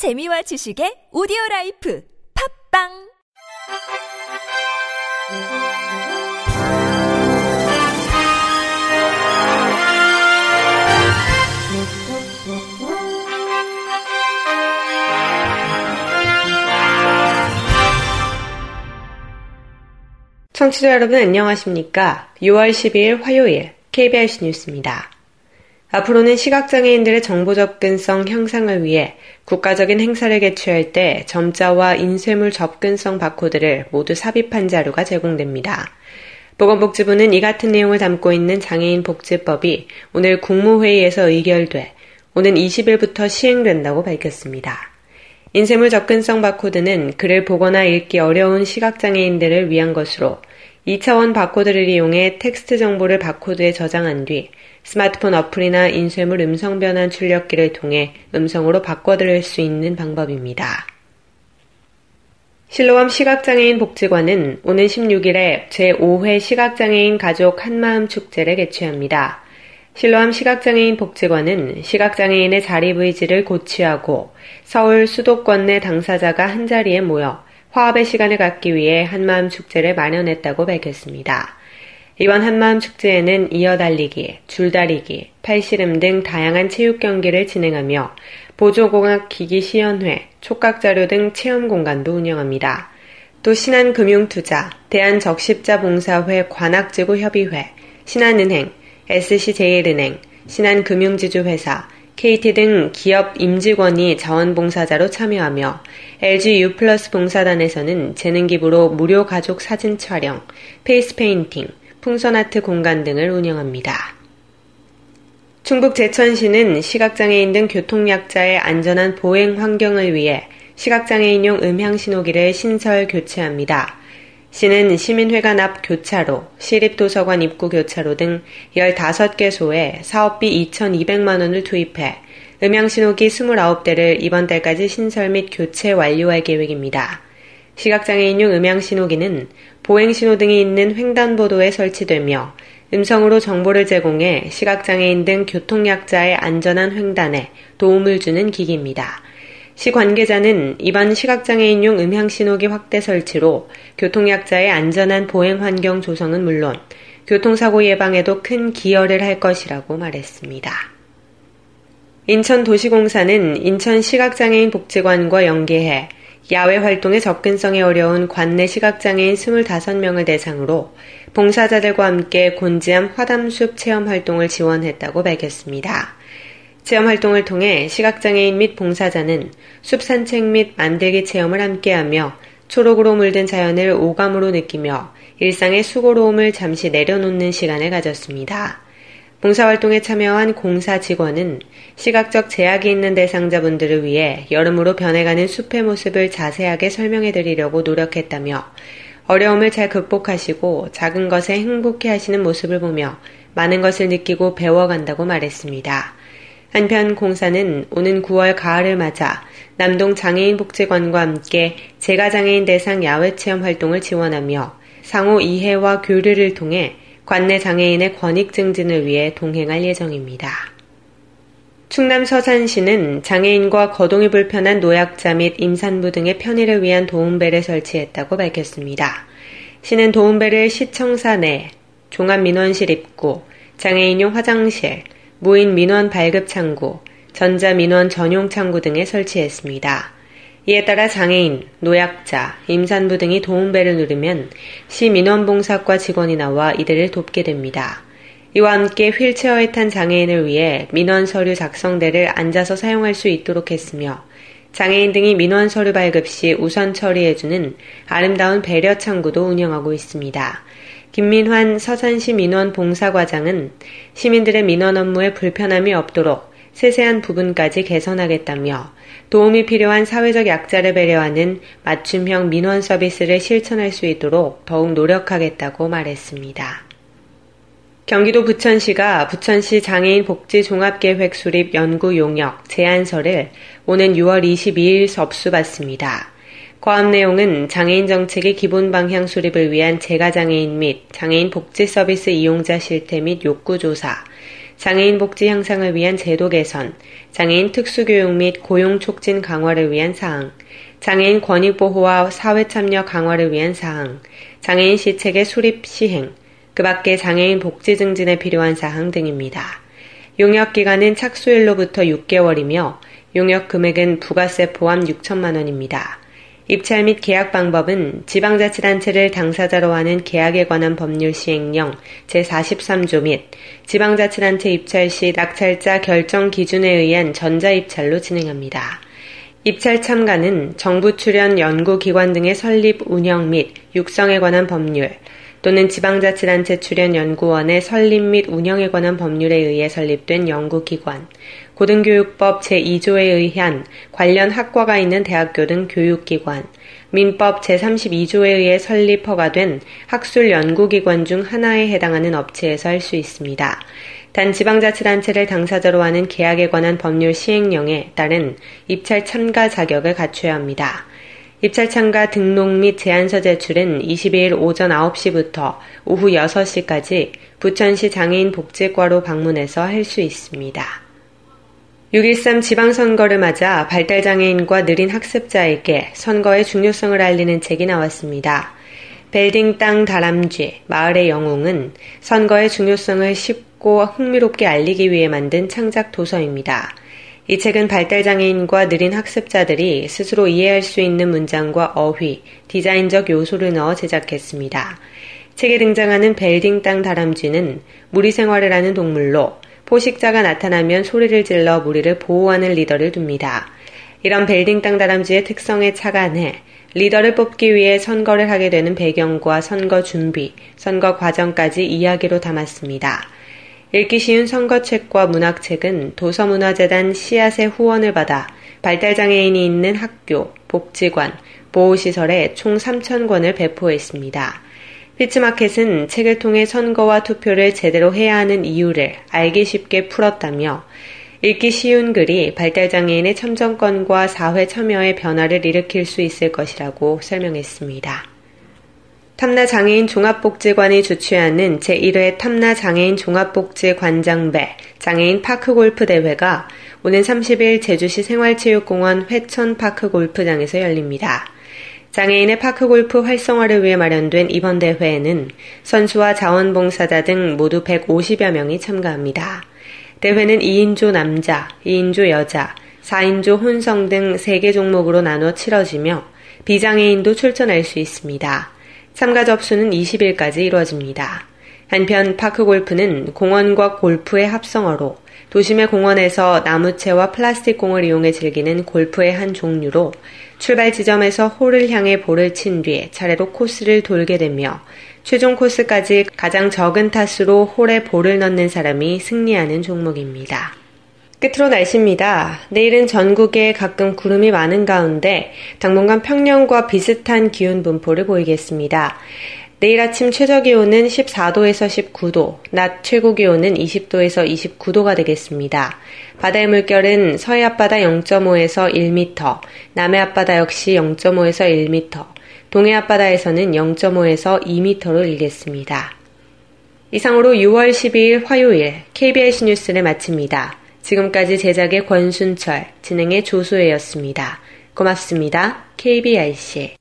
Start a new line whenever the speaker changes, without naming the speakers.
재미와 지식의 오디오 라이프 팝빵
청취자 여러분 안녕하십니까? 6월 12일 화요일 KBS 뉴스입니다. 앞으로는 시각장애인들의 정보 접근성 향상을 위해 국가적인 행사를 개최할 때 점자와 인쇄물 접근성 바코드를 모두 삽입한 자료가 제공됩니다. 보건복지부는 이 같은 내용을 담고 있는 장애인 복지법이 오늘 국무회의에서 의결돼 오는 20일부터 시행된다고 밝혔습니다. 인쇄물 접근성 바코드는 글을 보거나 읽기 어려운 시각장애인들을 위한 것으로 2차원 바코드를 이용해 텍스트 정보를 바코드에 저장한 뒤 스마트폰 어플이나 인쇄물 음성 변환 출력기를 통해 음성으로 바꿔들을 수 있는 방법입니다. 실로암 시각장애인 복지관은 오는 16일에 제5회 시각장애인 가족 한마음 축제를 개최합니다. 실로암 시각장애인 복지관은 시각장애인의 자립 의지를 고취하고 서울 수도권 내 당사자가 한자리에 모여 화합의 시간을 갖기 위해 한마음 축제를 마련했다고 밝혔습니다. 이번 한마음 축제에는 이어달리기, 줄다리기, 팔씨름 등 다양한 체육 경기를 진행하며 보조공학 기기 시연회, 촉각자료 등 체험 공간도 운영합니다. 또 신한금융투자, 대한적십자봉사회 관악지구협의회, 신한은행, SC제일은행, 신한금융지주회사, KT 등 기업 임직원이 자원봉사자로 참여하며 LG U 플러스 봉사단에서는 재능기부로 무료 가족 사진 촬영, 페이스 페인팅, 풍선아트 공간 등을 운영합니다. 충북 제천시는 시각장애인 등 교통약자의 안전한 보행 환경을 위해 시각장애인용 음향신호기를 신설 교체합니다. 시는 시민회관 앞 교차로, 시립도서관 입구 교차로 등 15개소에 사업비 2,200만 원을 투입해 음향신호기 29대를 이번 달까지 신설 및 교체 완료할 계획입니다. 시각장애인용 음향신호기는 보행신호 등이 있는 횡단보도에 설치되며 음성으로 정보를 제공해 시각장애인 등 교통약자의 안전한 횡단에 도움을 주는 기기입니다. 시 관계자는 이번 시각장애인용 음향신호기 확대 설치로 교통약자의 안전한 보행 환경 조성은 물론 교통사고 예방에도 큰 기여를 할 것이라고 말했습니다. 인천도시공사는 인천 시각장애인 복지관과 연계해 야외 활동에 접근성이 어려운 관내 시각장애인 25명을 대상으로 봉사자들과 함께 곤지암 화담숲 체험 활동을 지원했다고 밝혔습니다. 체험 활동을 통해 시각장애인 및 봉사자는 숲 산책 및 만들기 체험을 함께하며 초록으로 물든 자연을 오감으로 느끼며 일상의 수고로움을 잠시 내려놓는 시간을 가졌습니다. 봉사활동에 참여한 공사 직원은 시각적 제약이 있는 대상자분들을 위해 여름으로 변해가는 숲의 모습을 자세하게 설명해 드리려고 노력했다며 어려움을 잘 극복하시고 작은 것에 행복해 하시는 모습을 보며 많은 것을 느끼고 배워간다고 말했습니다. 한편 공사는 오는 9월 가을을 맞아 남동 장애인 복지관과 함께 재가장애인 대상 야외 체험 활동을 지원하며 상호 이해와 교류를 통해 관내 장애인의 권익 증진을 위해 동행할 예정입니다. 충남 서산시는 장애인과 거동이 불편한 노약자 및 임산부 등의 편의를 위한 도움배를 설치했다고 밝혔습니다. 시는 도움배를 시청사 내 종합민원실 입구, 장애인용 화장실, 무인 민원 발급 창구, 전자 민원 전용 창구 등에 설치했습니다. 이에 따라 장애인, 노약자, 임산부 등이 도움배를 누르면 시 민원봉사과 직원이 나와 이들을 돕게 됩니다. 이와 함께 휠체어에 탄 장애인을 위해 민원 서류 작성대를 앉아서 사용할 수 있도록 했으며 장애인 등이 민원 서류 발급 시 우선 처리해주는 아름다운 배려 창구도 운영하고 있습니다. 김민환 서산시 민원 봉사과장은 시민들의 민원 업무에 불편함이 없도록 세세한 부분까지 개선하겠다며 도움이 필요한 사회적 약자를 배려하는 맞춤형 민원 서비스를 실천할 수 있도록 더욱 노력하겠다고 말했습니다. 경기도 부천시가 부천시 장애인 복지 종합계획 수립 연구 용역 제안서를 오는 6월 22일 접수받습니다. 과업 내용은 장애인 정책의 기본 방향 수립을 위한 재가장애인 및 장애인 복지 서비스 이용자 실태 및 욕구 조사, 장애인 복지 향상을 위한 제도 개선, 장애인 특수교육 및 고용 촉진 강화를 위한 사항, 장애인 권익 보호와 사회 참여 강화를 위한 사항, 장애인 시책의 수립 시행, 그 밖에 장애인 복지 증진에 필요한 사항 등입니다. 용역 기간은 착수일로부터 6개월이며 용역 금액은 부가세 포함 6천만 원입니다. 입찰 및 계약 방법은 지방자치단체를 당사자로 하는 계약에 관한 법률 시행령 제43조 및 지방자치단체 입찰 시 낙찰자 결정 기준에 의한 전자입찰로 진행합니다. 입찰 참가는 정부 출연 연구기관 등의 설립, 운영 및 육성에 관한 법률, 또는 지방자치단체 출연 연구원의 설립 및 운영에 관한 법률에 의해 설립된 연구기관, 고등교육법 제2조에 의한 관련 학과가 있는 대학교 등 교육기관, 민법 제32조에 의해 설립 허가된 학술 연구기관 중 하나에 해당하는 업체에서 할 수 있습니다. 단 지방자치단체를 당사자로 하는 계약에 관한 법률 시행령에 따른 입찰 참가 자격을 갖춰야 합니다. 입찰 참가 등록 및 제안서 제출은 22일 오전 9시부터 오후 6시까지 부천시 장애인 복지과로 방문해서 할 수 있습니다. 6.13 지방선거를 맞아 발달장애인과 느린 학습자에게 선거의 중요성을 알리는 책이 나왔습니다. 벨딩 땅 다람쥐, 마을의 영웅은 선거의 중요성을 쉽고 흥미롭게 알리기 위해 만든 창작 도서입니다. 이 책은 발달장애인과 느린 학습자들이 스스로 이해할 수 있는 문장과 어휘, 디자인적 요소를 넣어 제작했습니다. 책에 등장하는 벨딩 땅 다람쥐는 무리 생활을 하는 동물로 포식자가 나타나면 소리를 질러 무리를 보호하는 리더를 둡니다. 이런 벨딩 땅 다람쥐의 특성에 착안해 리더를 뽑기 위해 선거를 하게 되는 배경과 선거 준비, 선거 과정까지 이야기로 담았습니다. 읽기 쉬운 선거책과 문학책은 도서문화재단 씨앗의 후원을 받아 발달장애인이 있는 학교, 복지관, 보호시설에 총 3,000권을 배포했습니다. 피츠마켓은 책을 통해 선거와 투표를 제대로 해야 하는 이유를 알기 쉽게 풀었다며 읽기 쉬운 글이 발달장애인의 참정권과 사회 참여의 변화를 일으킬 수 있을 것이라고 설명했습니다. 탐나장애인 종합복지관이 주최하는 제1회 탐나장애인 종합복지관장배 장애인 파크골프 대회가 오는 30일 제주시 생활체육공원 회천파크 골프장에서 열립니다. 장애인의 파크골프 활성화를 위해 마련된 이번 대회에는 선수와 자원봉사자 등 모두 150여 명이 참가합니다. 대회는 2인조 남자, 2인조 여자, 4인조 혼성 등 3개 종목으로 나눠 치러지며 비장애인도 출전할 수 있습니다. 참가 접수는 20일까지 이루어집니다. 한편 파크 골프는 공원과 골프의 합성어로 도심의 공원에서 나무채와 플라스틱 공을 이용해 즐기는 골프의 한 종류로 출발 지점에서 홀을 향해 볼을 친 뒤에 차례로 코스를 돌게 되며 최종 코스까지 가장 적은 타수로 홀에 볼을 넣는 사람이 승리하는 종목입니다. 끝으로 날씨입니다. 내일은 전국에 가끔 구름이 많은 가운데 당분간 평년과 비슷한 기온 분포를 보이겠습니다. 내일 아침 최저 기온은 14도에서 19도, 낮 최고 기온은 20도에서 29도가 되겠습니다. 바다의 물결은 서해 앞바다 0.5에서 1m, 남해 앞바다 역시 0.5에서 1m, 동해 앞바다에서는 0.5에서 2m로 일겠습니다. 이상으로 6월 12일 화요일 KBS 뉴스를 마칩니다. 지금까지 제작의 권순철, 진행의 조소혜였습니다. 고맙습니다. KBRC.